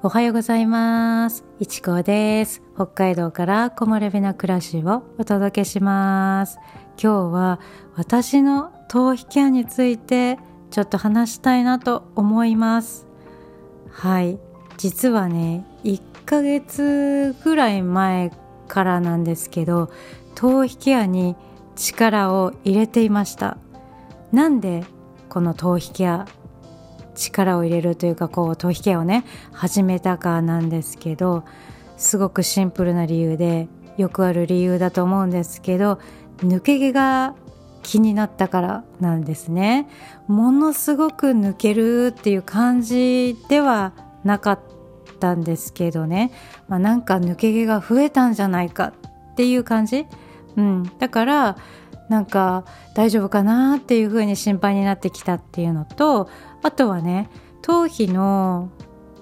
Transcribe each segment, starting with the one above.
おはようございます。いちこです。北海道から木漏れ日の暮らしをお届けします。今日は私の頭皮ケアについてちょっと話したいなと思います。はい。実はね、1ヶ月ぐらい前からなんですけど、頭皮ケアに力を入れていました。なんでこの頭皮ケア力を入れるというかこう頭皮ケアをね始めたかなんですけどすごくシンプルな理由でよくある理由だと思うんですけど抜け毛が気になったからなんですね。ものすごく抜けるっていう感じではなかったんですけどね、まあ、なんか抜け毛が増えたんじゃないかっていう感じ、うん、だからなんか大丈夫かなっていう風に心配になってきたっていうのとあとはね頭皮の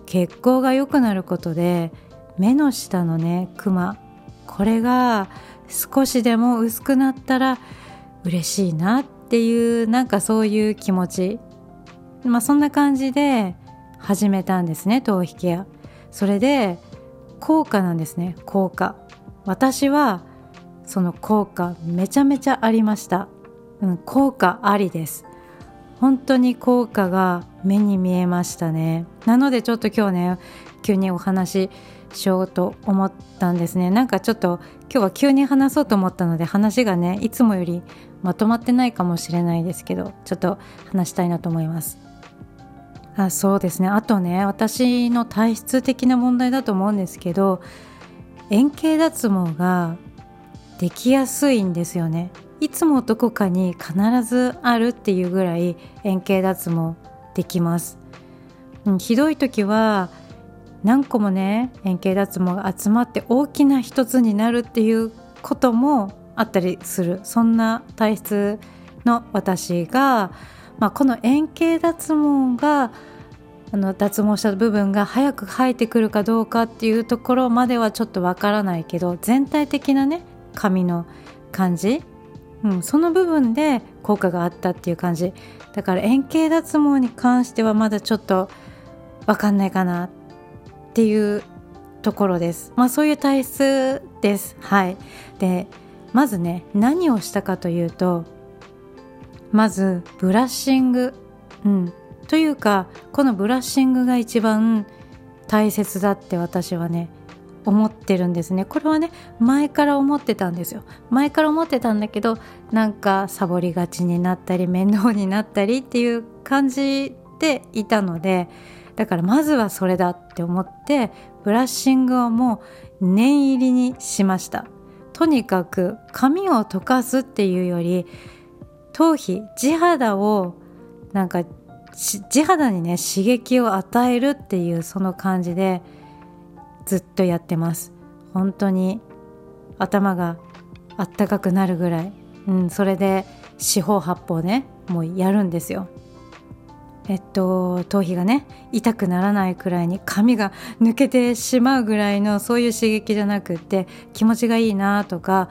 血行が良くなることで目の下のねクマこれが少しでも薄くなったら嬉しいなっていうなんかそういう気持ち。まあそんな感じで始めたんですね頭皮ケア。それで効果なんですね効果。私はその効果めちゃめちゃありました、うん、効果ありです。本当に効果が目に見えましたね。なのでちょっと今日ね急にお話ししようと思ったんですね。なんかちょっと今日は急に話そうと思ったので話がねいつもよりまとまってないかもしれないですけどちょっと話したいなと思います。あそうですね。あとね私の体質的な問題だと思うんですけど円形脱毛ができやすいんですよね。いつもどこかに必ずあるっていうぐらい円形脱毛できます、うん、ひどい時は何個もね円形脱毛が集まって大きな一つになるっていうこともあったりする。そんな体質の私が、まあ、この円形脱毛があの脱毛した部分が早く生えてくるかどうかっていうところまではちょっとわからないけど全体的なね髪の感じ。うん、その部分で効果があったっていう感じ。だから円形脱毛に関してはまだちょっと分かんないかなっていうところです。まあそういう体質です。はい。でまずね何をしたかというとまずブラッシング。うん。というかこのブラッシングが一番大切だって私はね思ってるんですね。これはね前から思ってたんですよ。前から思ってたんだけどなんかサボりがちになったり面倒になったりっていう感じでいたのでだからまずはそれだって思ってブラッシングをもう念入りにしました。とにかく髪を溶かすっていうより頭皮地肌をなんか地肌にね刺激を与えるっていうその感じでずっとやってます。本当に頭があったかくなるぐらい、うん、それで四方八方ねもうやるんですよ。えっと頭皮がね痛くならないくらいに髪が抜けてしまうぐらいのそういう刺激じゃなくって気持ちがいいなとか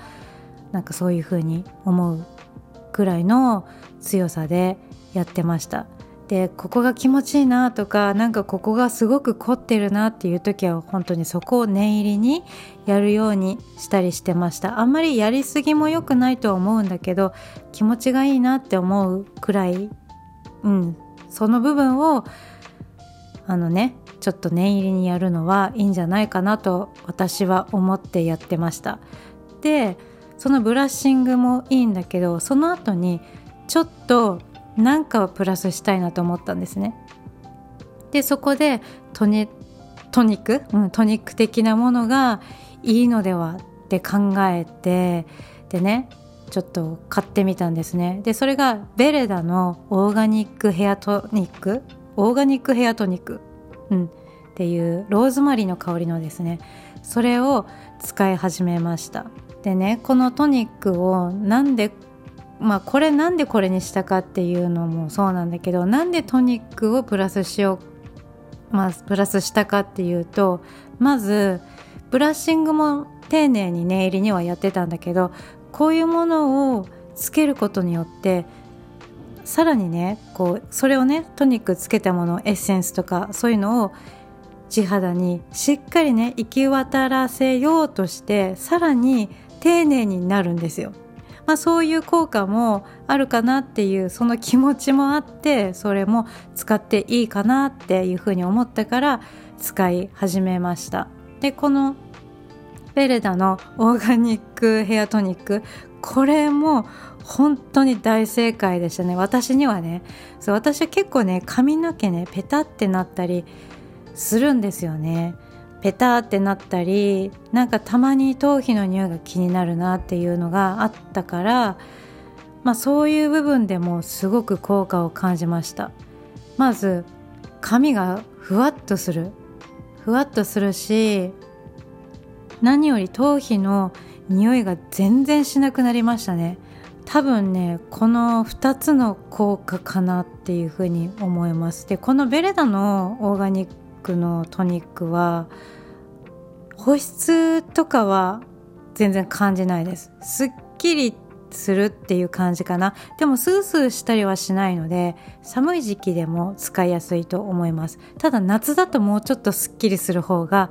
なんかそういう風に思うくらいの強さでやってました。でここが気持ちいいなとかなんかここがすごく凝ってるなっていう時は本当にそこを念入りにやるようにしたりしてました。あんまりやりすぎも良くないとは思うんだけど気持ちがいいなって思うくらいうんその部分をあのねちょっと念入りにやるのはいいんじゃないかなと私は思ってやってました。でそのブラッシングもいいんだけどその後にちょっと何かをプラスしたいなと思ったんですね。でそこでトニトニック、うん、トニック的なものがいいのではって考えてでねちょっと買ってみたんですね。でそれがベレダのオーガニックヘアトニック？オーガニックヘアトニック、うん、っていうローズマリーの香りのですねそれを使い始めました。でねこのトニックをなんでまあこれなんでこれにしたかっていうのもそうなんだけどなんでトニックをプラスしようまあプラスしたかっていうとまずブラッシングも丁寧に念入りにはやってたんだけどこういうものをつけることによってさらにねこうそれをねトニックつけたものエッセンスとかそういうのを地肌にしっかりね行き渡らせようとしてさらに丁寧になるんですよ。まあ、そういう効果もあるかなっていうその気持ちもあってそれも使っていいかなっていうふうに思ったから使い始めました。でこのベレダのオーガニックヘアトニックこれも本当に大正解でしたね。私にはね。そう私は結構ね髪の毛ねペタってなったりするんですよね。ペタってなったりなんかたまに頭皮の匂いが気になるなっていうのがあったからまあそういう部分でもすごく効果を感じました。まず髪がふわっとする。ふわっとするし何より頭皮の匂いが全然しなくなりましたね。多分ねこの2つの効果かなっていうふうに思います。でこのベレダのオーガニックのトニックは保湿とかは全然感じないです。すっきりするっていう感じかな。でもスースーしたりはしないので寒い時期でも使いやすいと思います。ただ夏だともうちょっとすっきりする方が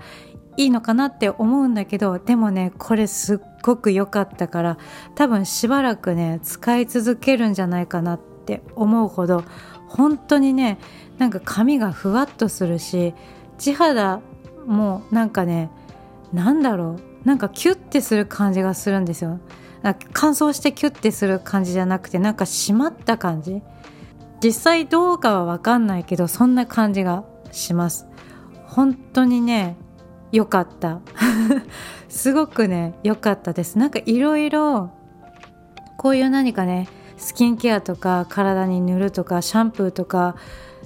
いいのかなって思うんだけどでもねこれすっごく良かったから多分しばらくね使い続けるんじゃないかなって思うほど本当にねなんか髪がふわっとするし地肌もなんかねなんだろうなんかキュッてする感じがするんですよ。乾燥してキュッてする感じじゃなくてなんか締まった感じ。実際どうかは分かんないけどそんな感じがします。本当にね良かった。すごくね良かったです。なんかいろいろこういう何かねスキンケアとか体に塗るとかシャンプーとか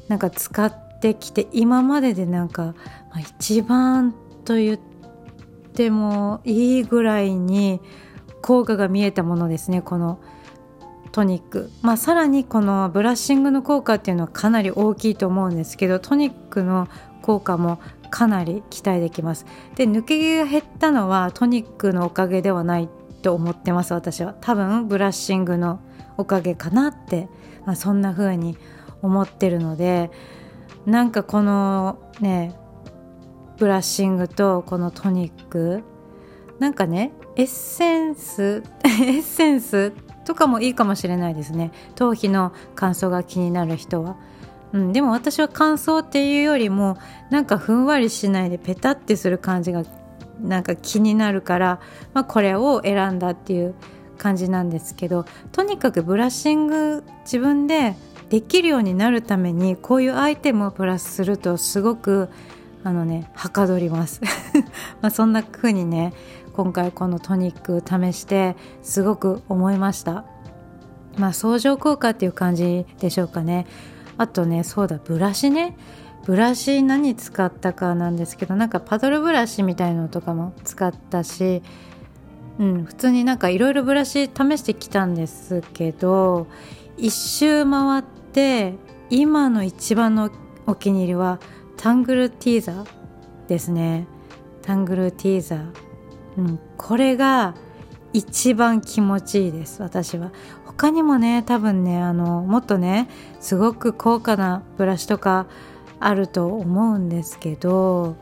なんか使ってきて今まででなんか、まあ、一番と言ってもいいぐらいに効果が見えたものですねこのトニック、まあ、さらにこのブラッシングの効果っていうのはかなり大きいと思うんですけどトニックの効果もかなり期待できます。で抜け毛が減ったのはトニックのおかげではないと思ってます私は。多分ブラッシングのおかげかなって、まあ、そんな風に思ってるのでなんかこのねブラッシングとこのトニックなんかねエッセンス エッセンスとかもいいかもしれないですね。頭皮の乾燥が気になる人は。うん、でも私は乾燥っていうよりもなんかふんわりしないでペタってする感じがなんか気になるから、まあ、これを選んだっていう感じなんですけどとにかくブラッシング自分でできるようになるためにこういうアイテムをプラスするとすごくあのねはかどります。まあそんな風にね今回このトニック試してすごく思いました。まあ相乗効果っていう感じでしょうかね。あとねそうだブラシね。ブラシ何使ったかなんですけどなんかパドルブラシみたいのとかも使ったしうん普通になんかいろいろブラシ試してきたんですけど一周回って今の一番のお気に入りはタングルティーザーですね。タングルティーザ。ー、うん、これが一番気持ちいいです私は。他にもね多分ねあのもっとねすごく高価なブラシとかあると思うんですけど、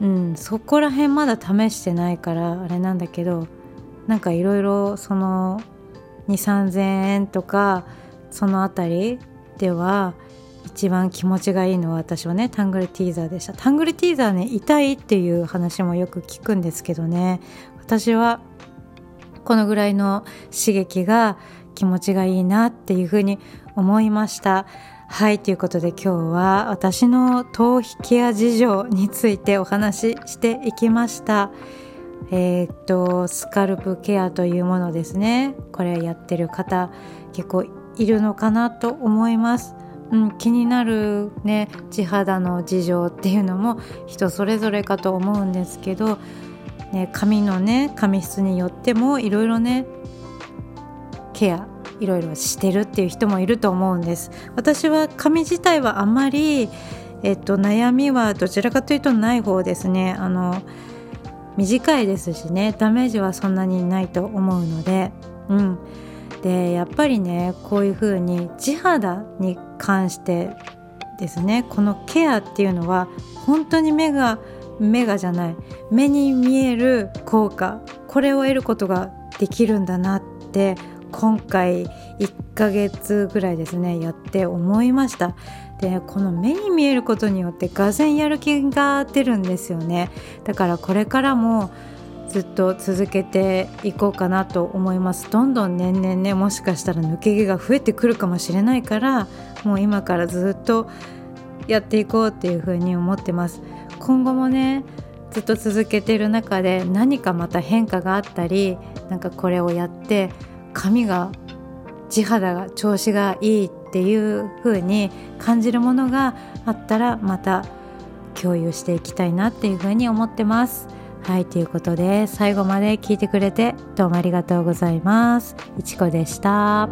うん、そこら辺まだ試してないからあれなんだけどなんかいろいろその2 3 0 0 0円とかその辺りでは一番気持ちがいいのは私はねタングルティーザーでした。タングルティーザーね痛いっていう話もよく聞くんですけどね。私はこのぐらいの刺激が気持ちがいいなっていうふうに思いました。はいということで今日は私の頭皮ケア事情についてお話ししていきました。えー、っとスカルプケアというものですね。これやってる方結構いるのかなと思います。うん、気になるね地肌の事情っていうのも人それぞれかと思うんですけど、ね、髪のね髪質によってもいろいろねケアいろいろしてるっていう人もいると思うんです。私は髪自体はあまり、えっと、悩みはどちらかというとない方ですね。あの短いですしねダメージはそんなにないと思うので。うん。でやっぱりねこういう風に地肌に関してですねこのケアっていうのは本当に目が目がじゃない目に見える効果これを得ることができるんだなって今回1ヶ月ぐらいですねやって思いました。でこの目に見えることによってがぜやる気が出るんですよね。だからこれからもずっと続けていこうかなと思いますどんどん年々ねもしかしたら抜け毛が増えてくるかもしれないからもう今からずっとやっていこうっていうふうに思ってます今後もねずっと続けてる中で何かまた変化があったりなんかこれをやって髪が地肌が調子がいいっていう風に感じるものがあったらまた共有していきたいなっていう風に思ってます。はい、ということで最後まで聞いてくれてどうもありがとうございます。いちこでした。